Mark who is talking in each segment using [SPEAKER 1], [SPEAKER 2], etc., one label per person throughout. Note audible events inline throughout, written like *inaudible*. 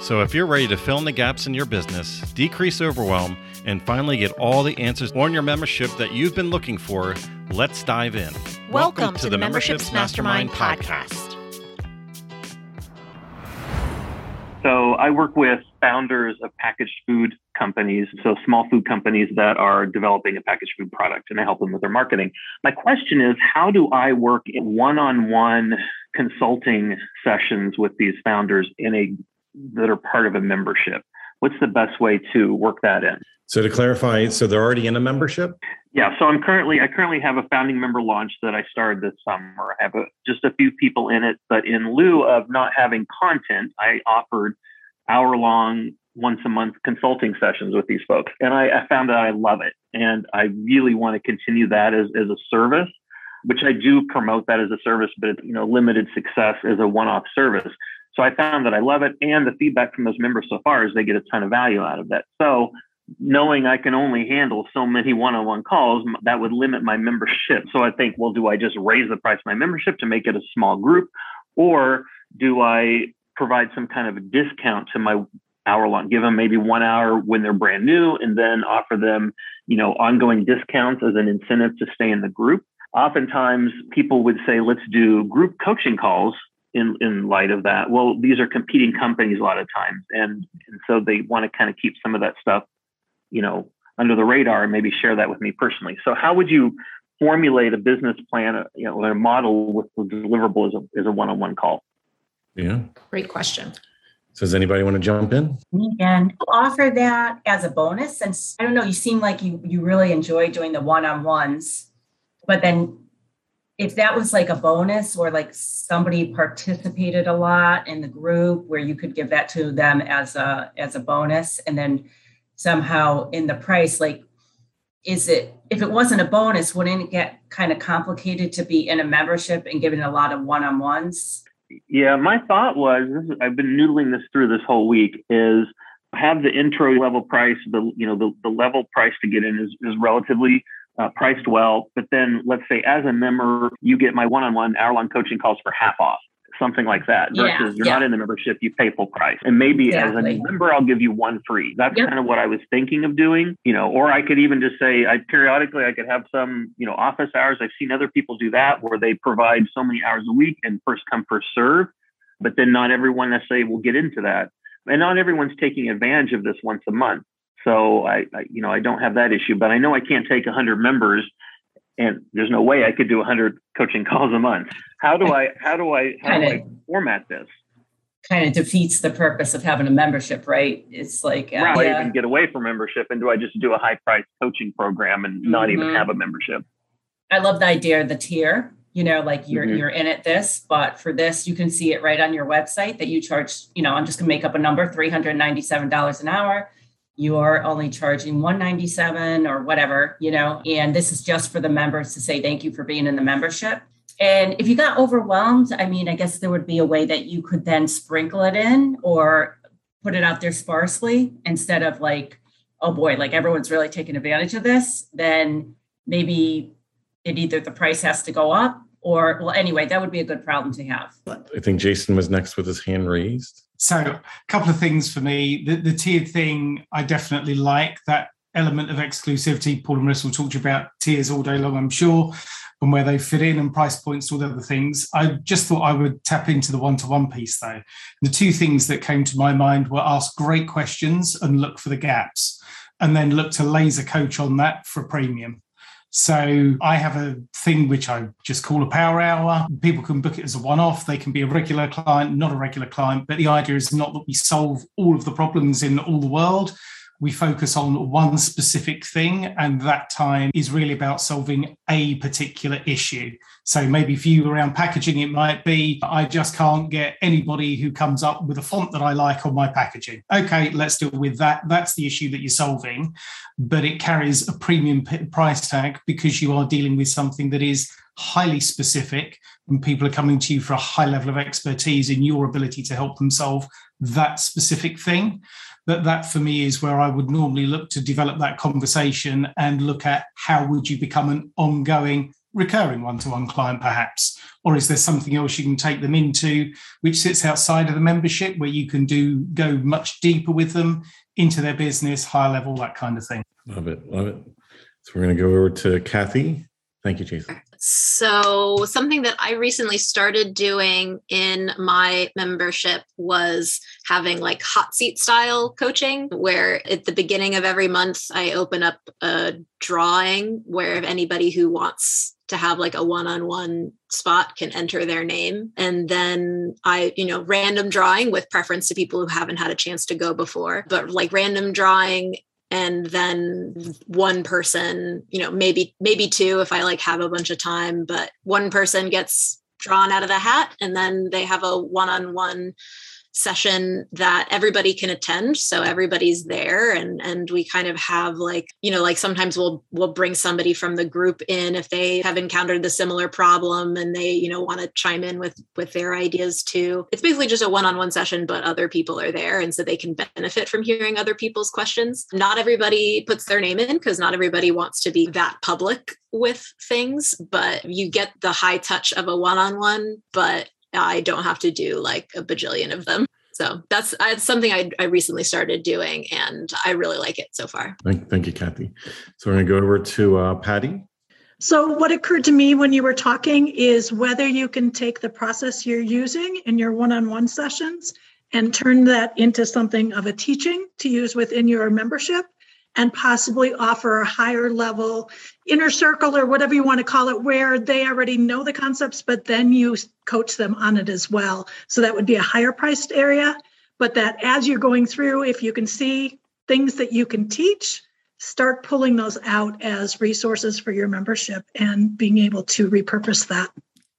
[SPEAKER 1] So, if you're ready to fill in the gaps in your business, decrease overwhelm, and finally get all the answers on your membership that you've been looking for, let's dive in.
[SPEAKER 2] Welcome, Welcome to, to, the, Memberships, Mastermind, Mastermind podcast.
[SPEAKER 3] So, I work with founders of packaged food companies, so small food companies that are developing a packaged food product, and I help them with their marketing. My question is how do I work in one on one consulting sessions with these founders in a that are part of a membership. What's the best way to work that in?
[SPEAKER 1] So to clarify, so they're already in a membership?
[SPEAKER 3] Yeah. So I'm currently I currently have a founding member launch that I started this summer. I have a, just a few people in it, but in lieu of not having content, I offered hour long once a month consulting sessions with these folks. And I, I, found that I love it. And I really want to continue that as, as a service, which I do promote that as a service, but it's, you know, limited success as a one-off service. So I found that I love it. And the feedback from those members so far is they get a ton of value out of that. So knowing I can only handle so many one-on-one calls, that would limit my membership. So I think, well, do I just raise the price of my membership to make it a small group? Or do I provide some kind of a discount to my hour long, give them maybe one hour when they're brand new and then offer them, you know, ongoing discounts as an incentive to stay in the group. Oftentimes people would say, let's do group coaching calls in, in light of that. Well, these are competing companies a lot of times. And, and so they want to kind of keep some of that stuff, you know, under the radar and maybe share that with me personally. So how would you formulate a business plan, you know, a model with the deliverable as a, as a one-on-one call?
[SPEAKER 1] Yeah.
[SPEAKER 4] Great question.
[SPEAKER 1] So does anybody want to jump in?
[SPEAKER 5] And offer that as a bonus. Since I don't know, you seem like you you really enjoy doing the one-on-ones, but then if that was like a bonus or like somebody participated a lot in the group where you could give that to them as a as a bonus and then somehow in the price like is it if it wasn't a bonus wouldn't it get kind of complicated to be in a membership and giving a lot of one-on-ones?
[SPEAKER 3] Yeah my thought was i've been noodling this through this whole week is have the intro level price the you know the, the level price to get in is, is relatively uh, priced well. But then let's say as a member, you get my one-on-one hour-long coaching calls for half off, something like that. Versus yeah, you're yeah. not in the membership, you pay full price. And maybe exactly. as a member, I'll give you one free. That's yep. kind of what I was thinking of doing, you know, or I could even just say I periodically I could have some, you know, office hours. I've seen other people do that where they provide so many hours a week and first come, first serve. But then not everyone necessarily will get into that. And not everyone's taking advantage of this once a month. So I, I, you know, I don't have that issue, but I know I can't take 100 members, and there's no way I could do 100 coaching *laughs* calls a month. How do I? How do I? How do I format this?
[SPEAKER 5] Kind of defeats the purpose of having a membership, right? It's like
[SPEAKER 3] uh, right. Yeah. even get away from membership, and do I just do a high price coaching program and not mm-hmm. even have a membership?
[SPEAKER 5] I love the idea of the tier you know like you're mm-hmm. you're in it this but for this you can see it right on your website that you charge you know i'm just to make up a number $397 an hour you're only charging 197 or whatever you know and this is just for the members to say thank you for being in the membership. And if you got overwhelmed i mean i guess there would be a way that you could then sprinkle it in or put it out there sparsely instead of like oh boy like everyone's really taking advantage of this then maybe it either the price has to go up or well anyway that would be a good problem to have.
[SPEAKER 1] I think jason was next with his hand raised
[SPEAKER 6] so, a couple of things for me. The, the tiered thing, I definitely like that element of exclusivity. Paul and Melissa will talk to you about tiers all day long, I'm sure, and where they fit in and price points, all the other things. I just thought I would tap into the one to one piece though. The two things that came to my mind were ask great questions and look for the gaps, and then look to laser coach on that for premium. So I have a thing which I just call a power hour. People can book it as a one off. They can be a regular client, not a regular client. But the idea is not that we solve all of the problems in all the world. We focus on one specific thing, and that time is really about solving a particular issue. So maybe for you around packaging, it might be I just can't get anybody who comes up with a font that I like on my packaging. Okay, let's deal with that. That's the issue that you're solving, but it carries a premium price tag because you are dealing with something that is highly specific and people are coming to you for a high level of expertise in your ability to help them solve that specific thing. That that for me is where i would normally look to develop that conversation and look at how would you become an ongoing recurring one-to-one client perhaps? Or is there something else you can take them into which sits outside of the membership where you can do go much deeper with them into their business high level that kind of thing?
[SPEAKER 1] Love it love it. So we're going to go over to kathy thank you jason.
[SPEAKER 4] So, something that I recently started doing in my membership was having like hot seat style coaching, where at the beginning of every month, I open up a drawing where if anybody who wants to have like a one-on-one spot can enter their name. And then i you know random drawing with preference to people who haven't had a chance to go before but like random drawing and then one person you know maybe maybe two if i like have a bunch of time but one person gets drawn out of the hat and then they have a one-on-one session that everybody can attend so everybody's there and and we kind of have like you know like sometimes we'll we'll bring somebody from the group in if they have encountered the similar problem and they you know want to chime in with with their ideas too it's basically just a one-on-one session but other people are there and so they can benefit from hearing other people's questions not everybody puts their name in because not everybody wants to be that public with things but you get the high touch of a one-on-one but I don't have to do like a bajillion of them. So that's, that's something I, I recently started doing and I really like it so far.
[SPEAKER 1] Thank, thank you, Kathy. So we're going to go over to uh, Patty.
[SPEAKER 7] So, what occurred to me when you were talking is whether you can take the process you're using in your one on one sessions and turn that into something of a teaching to use within your membership and possibly offer a higher level inner circle or whatever you want to call it, where they already know the concepts, but then you coach them on it as well. So that would be a higher priced area. But that as you're going through, if you can see things that you can teach, start pulling those out as resources for your membership and being able to repurpose that.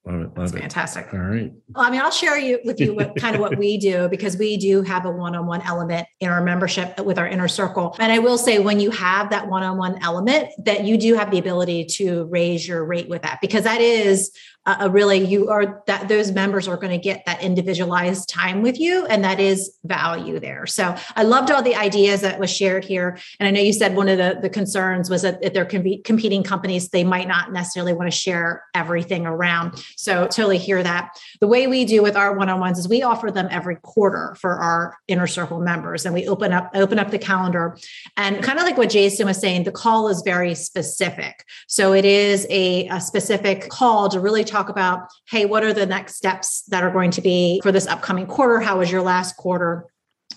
[SPEAKER 1] Love it. Love
[SPEAKER 2] That's
[SPEAKER 1] it.
[SPEAKER 2] fantastic.
[SPEAKER 1] All right.
[SPEAKER 2] Well, I mean, I'll share you with you what kind of what we *laughs* do because we do have a one-on-one element in our membership with our inner circle. And I will say when you have that one-on-one element, that you do have the ability to raise your rate with that because that is a really you are that those members are going to get that individualized time with you and that is value there. So i loved all the ideas that was shared here and i know you said one of the, the concerns was that if they're com- competing companies they might not necessarily want to share everything around. So totally hear that. The way we do with our one-on-ones is we offer them every quarter for our inner circle members and we open up open up the calendar. And kind of like what jason was saying the call is very specific. So it is a, a specific call to really talk about, hey, what are the next steps that are going to be for this upcoming quarter? How was your last quarter?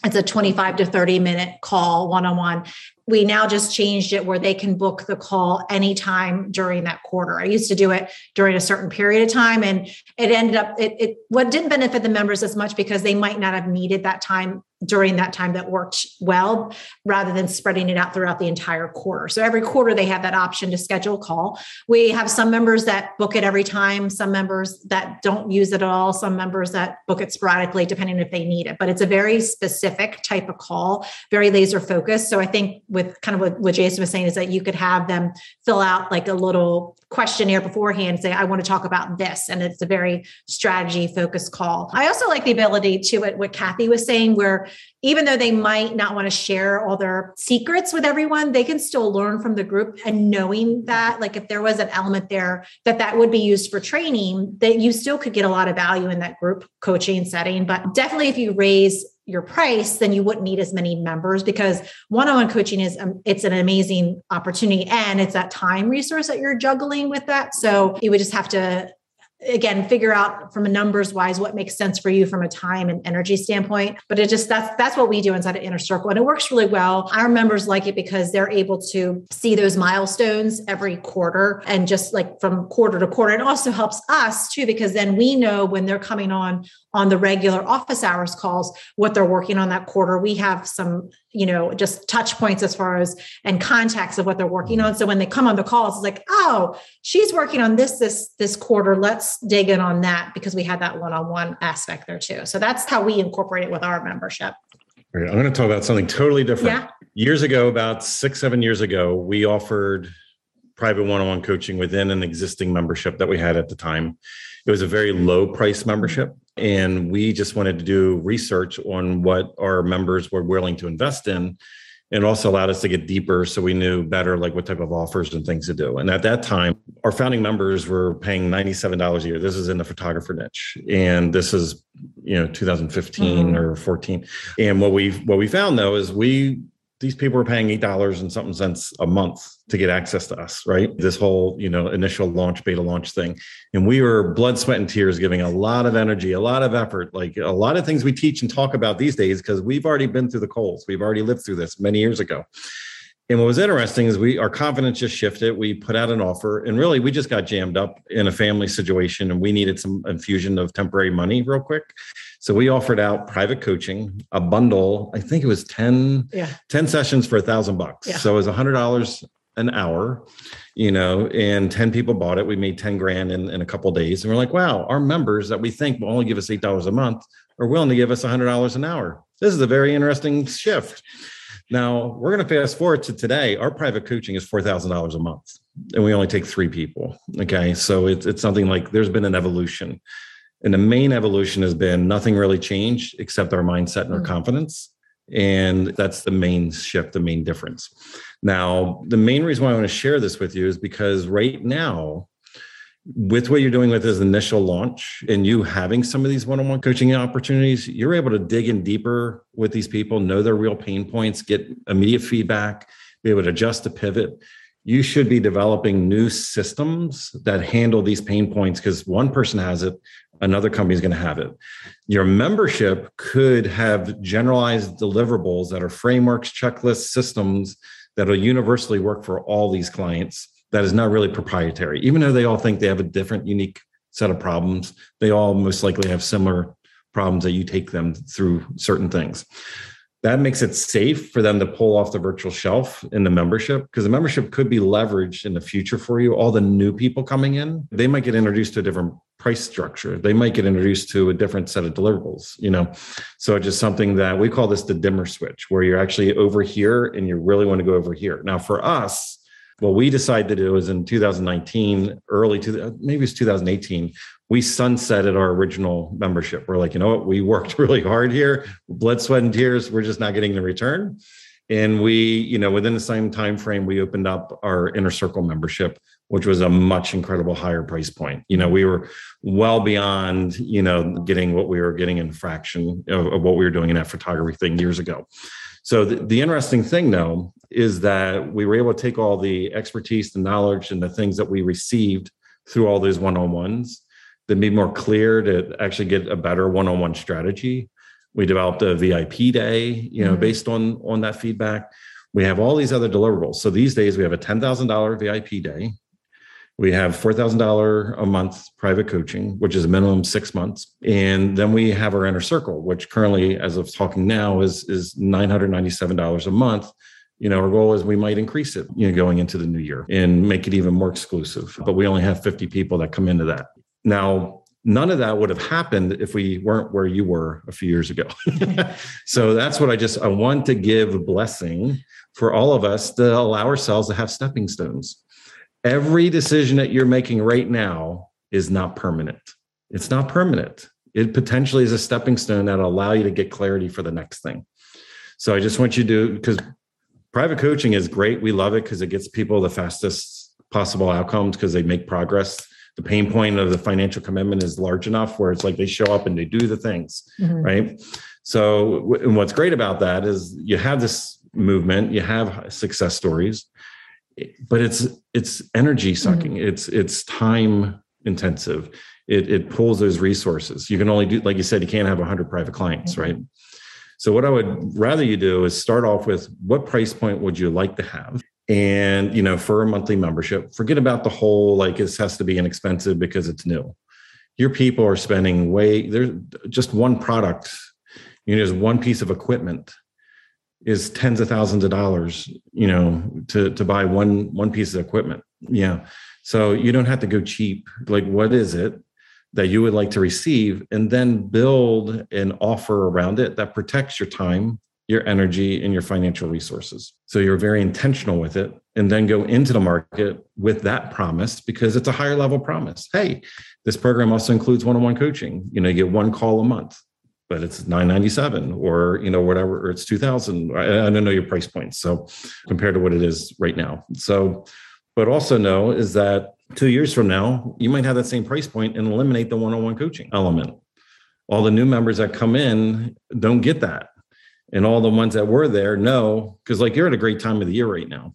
[SPEAKER 2] It's a 25 to 30 minute call one on one we now just changed it where they can book the call anytime during that quarter. I used to do it during a certain period of time and it ended up it, it what didn't benefit the members as much because they might not have needed that time during that time that worked well rather than spreading it out throughout the entire quarter. So every quarter they have that option to schedule a call. We have some members that book it every time, some members that don't use it at all, some members that book it sporadically depending if they need it. But it's a very specific type of call, very laser focused. So I think with kind of what, what Jason was saying is that you could have them fill out like a little questionnaire beforehand, say, I want to talk about this. And it's a very strategy focused call. I also like the ability to what, what Kathy was saying, where even though they might not want to share all their secrets with everyone, they can still learn from the group and knowing that, like if there was an element there that that would be used for training, that you still could get a lot of value in that group coaching setting. But definitely if you raise your price, then you wouldn't need as many members because one-on-one coaching is um, it's an amazing opportunity and it's that time resource that you're juggling with that. So you would just have to again figure out from a numbers wise what makes sense for you from a time and energy standpoint. But it just that's that's what we do inside of inner circle and it works really well. Our members like it because they're able to see those milestones every quarter and just like from quarter to quarter. It also helps us too because then we know when they're coming on on the regular office hours calls what they're working on that quarter. We have some, you know, just touch points as far as and contacts of what they're working on. So when they come on the calls, it's like, oh, she's working on this this this quarter. Let's dig in on that because we had that one-on-one aspect there too. So that's how we incorporate it with our membership.
[SPEAKER 1] Right. I'm going to talk about something totally different. Yeah. Years ago, about six, seven years ago, we offered private one-on-one coaching within an existing membership that we had at the time. It was a very low price membership and we just wanted to do research on what our members were willing to invest in and also allowed us to get deeper so we knew better like what type of offers and things to do. And at that time our founding members were paying $97 a year. This is in the photographer niche. And this is you know 2015 mm-hmm. or 14 and what we what we found though is we these people were paying eight dollars and something cents a month to get access to us, right? This whole, you know, initial launch, beta launch thing. And we were blood, sweat, and tears, giving a lot of energy, a lot of effort, like a lot of things we teach and talk about these days, because we've already been through the coals. We've already lived through this many years ago. And what was interesting is we our confidence just shifted. We put out an offer, and really we just got jammed up in a family situation, and we needed some infusion of temporary money real quick. So we offered out private coaching, a bundle. I think it was 10, yeah. 10 sessions for a thousand bucks. So it was a hundred dollars an hour, you know, and 10 people bought it. We made 10 grand in, in a couple days. And we're like, wow, our members that we think will only give us $8 a month are willing to give us $100 an hour. This is a very interesting shift. Now we're going to fast forward to today. Our private coaching is $4,000 a month and we only take three people. Okay. So it's, it's something like there's been an evolution. And the main evolution has been nothing really changed except our mindset and our mm. confidence. And that's the main shift, the main difference. Now, the main reason why I want to share this with you is because right now, with what you're doing with this initial launch and you having some of these one-on-one coaching opportunities you're able to dig in deeper with these people know their real pain points get immediate feedback be able to adjust to pivot you should be developing new systems that handle these pain points because one person has it another company is going to have it. Your membership could have generalized deliverables that are frameworks, checklists, systems that will universally work for all these clients. That is not really proprietary, even though they all think they have a different, unique set of problems. They all most likely have similar problems that you take them through certain things that makes it safe for them to pull off the virtual shelf in the membership because the membership could be leveraged in the future for you. All the new people coming in, they might get introduced to a different price structure. They might get introduced to a different set of deliverables, you know. So it's just something that we call this the dimmer switch, where you're actually over here and you really want to go over here. Now, for us, what we decided to do is in 2019, early to maybe it's 2018, we sunsetted our original membership. We're like, you know what? We worked *laughs* really hard here, blood, sweat, and tears. We're just not getting the return. And we, you know, within the same time frame, we opened up our inner circle membership, which was a much incredible higher price point. You know, we were well beyond, you know, getting what we were getting in fraction of, of what we were doing in that photography thing years ago. So the, the interesting thing though is that we were able to take all the expertise, the knowledge, and the things that we received through all those one-on-ones to be more clear to actually get a better one-on-one strategy. We developed a VIP day, you know, mm-hmm. based on on that feedback. We have all these other deliverables. So these days we have a ten thousand dollar VIP day. We have four thousand dollar a month private coaching, which is a minimum six months, and then we have our inner circle, which currently, as of talking now, is is nine hundred ninety seven dollars a month. You know, our goal is we might increase it, you know, going into the new year and make it even more exclusive. But we only have 50 people that come into that. Now, none of that would have happened if we weren't where you were a few years ago. *laughs* so that's what I just I want to give a blessing for all of us to allow ourselves to have stepping stones. Every decision that you're making right now is not permanent. It's not permanent. It potentially is a stepping stone that'll allow you to get clarity for the next thing. So I just want you to because private coaching is great. We love it because it gets people the fastest possible outcomes because they make progress the pain point of the financial commitment is large enough where it's like they show up and they do the things, mm-hmm. right? So, and what's great about that is you have this movement, you have success stories, but it's it's energy sucking. Mm-hmm. It's it's time intensive. It it pulls those resources. You can only do, like you said, you can't have 100 private clients, mm-hmm. right? So, what I would rather you do is start off with what price point would you like to have? And you know for a monthly membership forget about the whole like this has to be inexpensive because it's new. Your people are spending way there's just one product you know there's one piece of equipment is tens of thousands of dollars you know to to buy one one piece of equipment. Yeah. So you don't have to go cheap. Like what is it that you would like to receive and then build an offer around it that protects your time your energy and your financial resources. So you're very intentional with it and then go into the market with that promise because it's a higher level promise. Hey this program also includes one-on-one coaching. You know you get one call a month but it's 997 or you know whatever or it's 2000 I, don't know your price points so compared to what it is right now. So but also know is that two years from now you might have that same price point and eliminate the one-on-one coaching element. All the new members that come in don't get that and all the ones that were there know because like you're at a great time of the year right now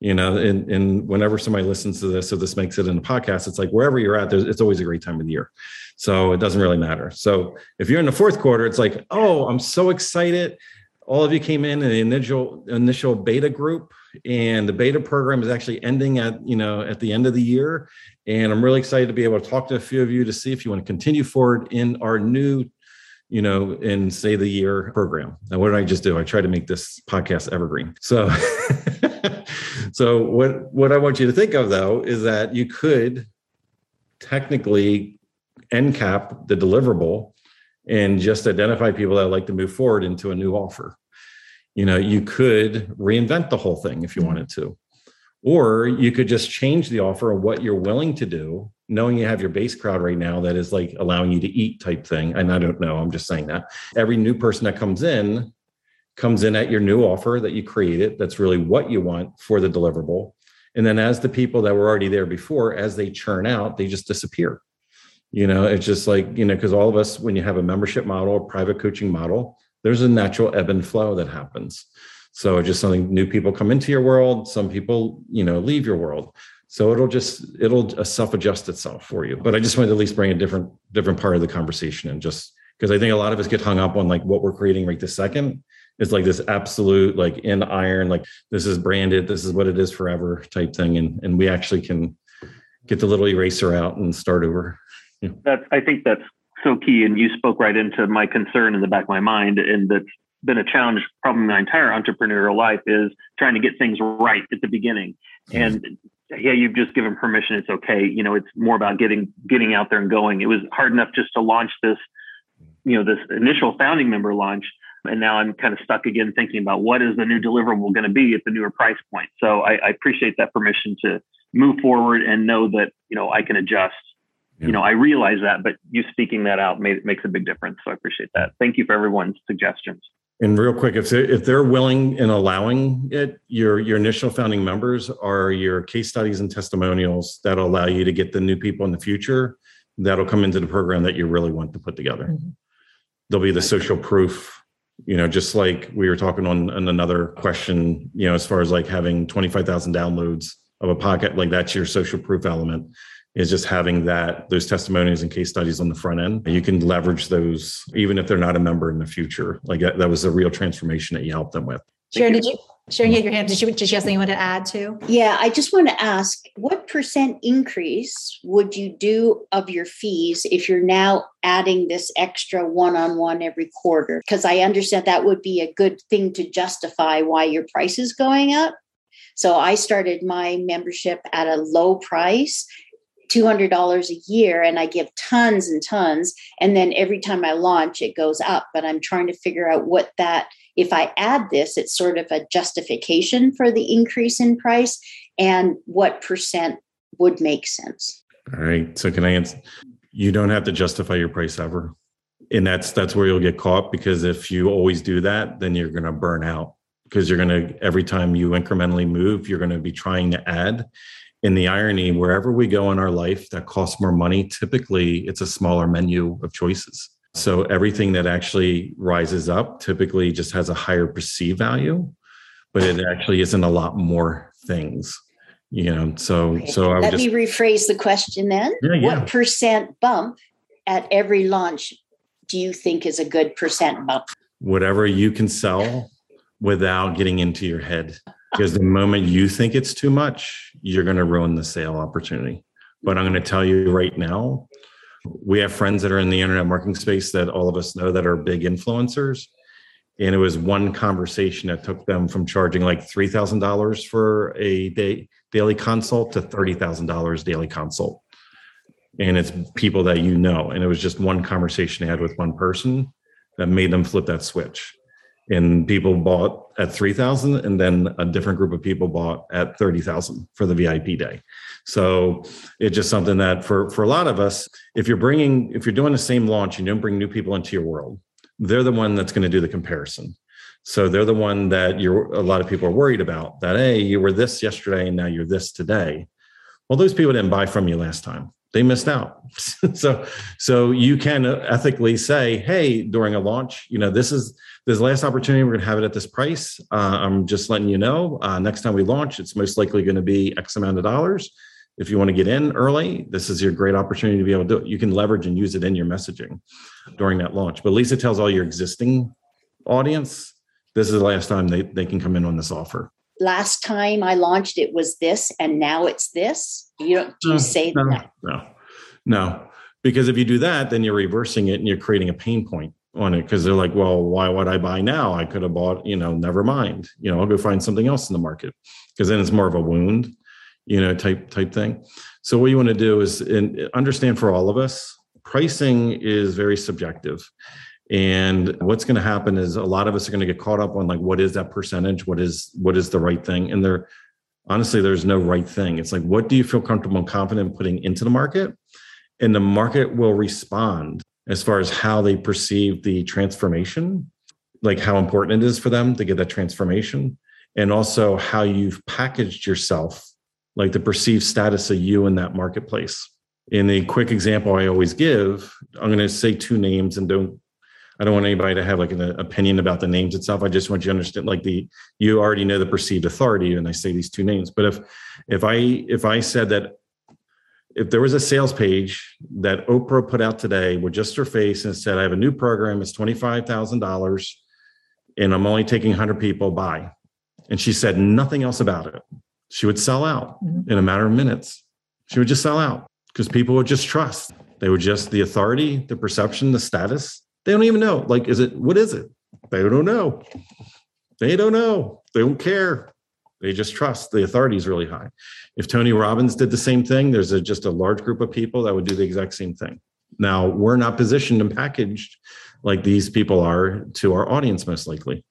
[SPEAKER 1] you know and, and whenever somebody listens to this so this makes it in a podcast it's like wherever you're at there's, it's always a great time of the year. So it doesn't really matter. So if you're in the fourth quarter it's like oh i'm so excited. All of you came in in the initial initial beta group and the beta program is actually ending at you know at the end of the year and i'm really excited to be able to talk to a few of you to see if you want to continue forward in our new you know, in say the year program. Now, what did I just do? I tried to make this podcast evergreen. So, *laughs* so what what I want you to think of though is that you could technically end cap the deliverable and just identify people that like to move forward into a new offer. You know, you could reinvent the whole thing if you mm-hmm. wanted to. Or you could just change the offer of what you're willing to do knowing you have your base crowd right now that is like allowing you to eat type thing. And i don't know i'm just saying that. Every new person that comes in comes in at your new offer that you created that's really what you want for the deliverable. And then as the people that were already there before as they churn out they just disappear. You know it's just like you know because all of us when you have a membership model a private coaching model there's a natural ebb and flow that happens so just something new people come into your world some people you know leave your world so it'll just it'll self adjust itself for you. But I just wanted to at least bring a different different part of the conversation and just because I think a lot of us get hung up on like what we're creating right this second. is like this absolute like in iron, like this is branded, this is what it is forever type thing. And and we actually can get the little eraser out and start over.
[SPEAKER 3] Yeah. That's I think that's so key. And you spoke right into my concern in the back of my mind. And that's been a challenge probably my entire entrepreneurial life is trying to get things right at the beginning. Mm-hmm. And yeah, you've just given permission. It's okay. You know, it's more about getting getting out there and going. It was hard enough just to launch this, you know, this initial founding member launch, and now I'm kind of stuck again thinking about what is the new deliverable going to be at the newer price point. So I, I, appreciate that permission to move forward and know that you know I can adjust. Yeah. You know, I realize that, but you speaking that out made, makes a big difference. So I appreciate that. Thank you for everyone's suggestions.
[SPEAKER 1] And real quick, if they're, if they're willing and allowing it, your your initial founding members are your case studies and testimonials that'll allow you to get the new people in the future that'll come into the program that you really want to put together. Mm-hmm. There'll be the social proof, you know, just like we were talking on, on another question, you know, as far as like having 25,000 downloads of a pocket, like that's your social proof element is just having that those testimonies and case studies on the front end. You can leverage those even if they're not a member in the future. Like that was a real transformation that you helped them with.
[SPEAKER 2] Sharon, did you Sharon, you had your hand. Did you, did you have something you want to add to?
[SPEAKER 8] Yeah, I just want to ask what percent increase would you do of your fees if you're now adding this extra one on one every quarter? Because I understand that would be a good thing to justify why your price is going up. So I started my membership at a low price $200 a year and I give tons and tons. And then every time I launch, it goes up. But I'm trying to figure out what that, if I add this, it's sort of a justification for the increase in price and what percent would make sense.
[SPEAKER 1] All right. So can I answer? You don't have to justify your price ever. And that's that's where you'll get caught because if you always do that, then you're gonna burn out because you're gonna every time you incrementally move, you're gonna be trying to add in the irony, wherever we go in our life that costs more money, typically it's a smaller menu of choices. So everything that actually rises up typically just has a higher perceived value, but it actually isn't a lot more things. You know, so okay. so I
[SPEAKER 8] let
[SPEAKER 1] just,
[SPEAKER 8] me rephrase the question then. Yeah, yeah. What percent bump at every launch do you think is a good percent bump?
[SPEAKER 1] Whatever you can sell without getting into your head because the moment you think it's too much, you're going to ruin the sale opportunity. But I'm going to tell you right now, We have friends that are in the internet marketing space that all of us know that are big influencers. And it was one conversation that took them from charging like $3,000 for a day, daily consult to $30,000 daily consult. And it's people that you know. And it was just one conversation they had with one person that made them flip that switch and people bought at 3000 and then a different group of people bought at 30000 for the vip day. So it's just something that for for a lot of us if you're bringing if you're doing the same launch and you don't bring new people into your world they're the one that's going to do the comparison. So they're the one that you're a lot of people are worried about that hey you were this yesterday and now you're this today. Well those people didn't buy from you last time they missed out *laughs* so so you can ethically say hey during a launch you know this is this last opportunity, we're going to have it at this price. Uh, I'm just letting you know. Uh, next time we launch, it's most likely going to be X amount of dollars. If you want to get in early, this is your great opportunity to be able to do it. You can leverage and use it in your messaging during that launch. But Lisa tells all your existing audience, this is the last time they, they can come in on this offer.
[SPEAKER 8] Last time I launched, it was this, and now it's this. You don't do you say
[SPEAKER 1] no,
[SPEAKER 8] that?
[SPEAKER 1] No, no, because if you do that, then you're reversing it and you're creating a pain point on it because they're like, well, why would I buy now? I could have bought, you know, never mind. You know, I'll go find something else in the market because then it's more of a wound, you know, type type thing. So what you want to do is in, understand for all of us, pricing is very subjective. And what's going to happen is a lot of us are going to get caught up on like what is that percentage? What is what is the right thing? And there honestly, there's no right thing. It's like what do you feel comfortable and confident putting into the market? And the market will respond as far as how they perceive the transformation, like how important it is for them to get that transformation, and also how you've packaged yourself, like the perceived status of you in that marketplace. In the quick example I always give, I'm going to say two names and don't I don't want anybody to have like an opinion about the names itself. I just want you to understand like the you already know the perceived authority and I say these two names. But if if I if I said that if there was a sales page that Oprah put out today with just her face and said, I have a new program, it's $25,000 and I'm only taking 100 people, buy. And she said nothing else about it. She would sell out mm-hmm. in a matter of minutes. She would just sell out because people would just trust. They would just, the authority, the perception, the status, they don't even know. Like, is it, what is it? They don't know. They don't know. They don't care. They just trust the authority is really high. If Tony Robbins did the same thing, there's a, just a large group of people that would do the exact same thing. Now, we're not positioned and packaged like these people are to our audience, most likely.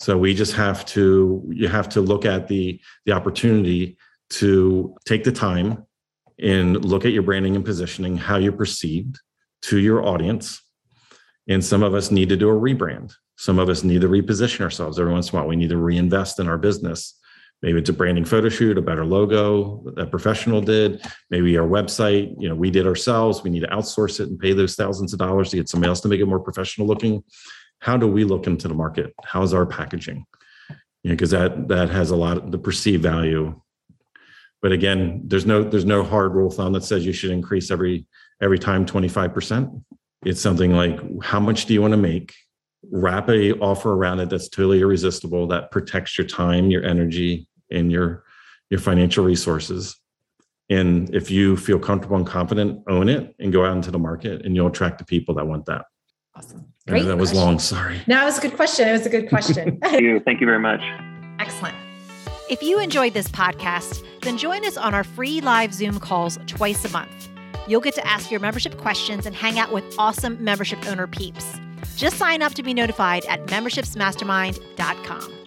[SPEAKER 1] So we just have to you have to look at the the opportunity to take the time and look at your branding and positioning, how you're perceived to your audience. And some of us need to do a rebrand. Some of us need to reposition ourselves every once in a while. We need to reinvest in our business. Maybe it's a branding photo shoot a better logo that a professional did maybe our website you know we did ourselves. We need to outsource it and pay those thousands of dollars to get somebody else to make it more professional looking. How do we look into the market? How's our packaging? You know because that that has a lot of the perceived value. But again there's no there's no hard rule of thumb that says you should increase every every time 25% it's something like how much do you want to make? Wrap a offer around it that's totally irresistible that protects your time your energy and your your financial resources. And if you feel comfortable and confident own it and go out into the market and you'll attract the people that want that.
[SPEAKER 9] Awesome. Great
[SPEAKER 1] that was long sorry.
[SPEAKER 9] No it was a good question. It was a good question. *laughs*
[SPEAKER 3] Thank you. Thank you very much.
[SPEAKER 2] Excellent. If you enjoyed this podcast then join us on our free live zoom calls twice a month you'll get to ask your membership questions and hang out with awesome membership owner peeps. Just sign up to be notified at membershipsmastermind.com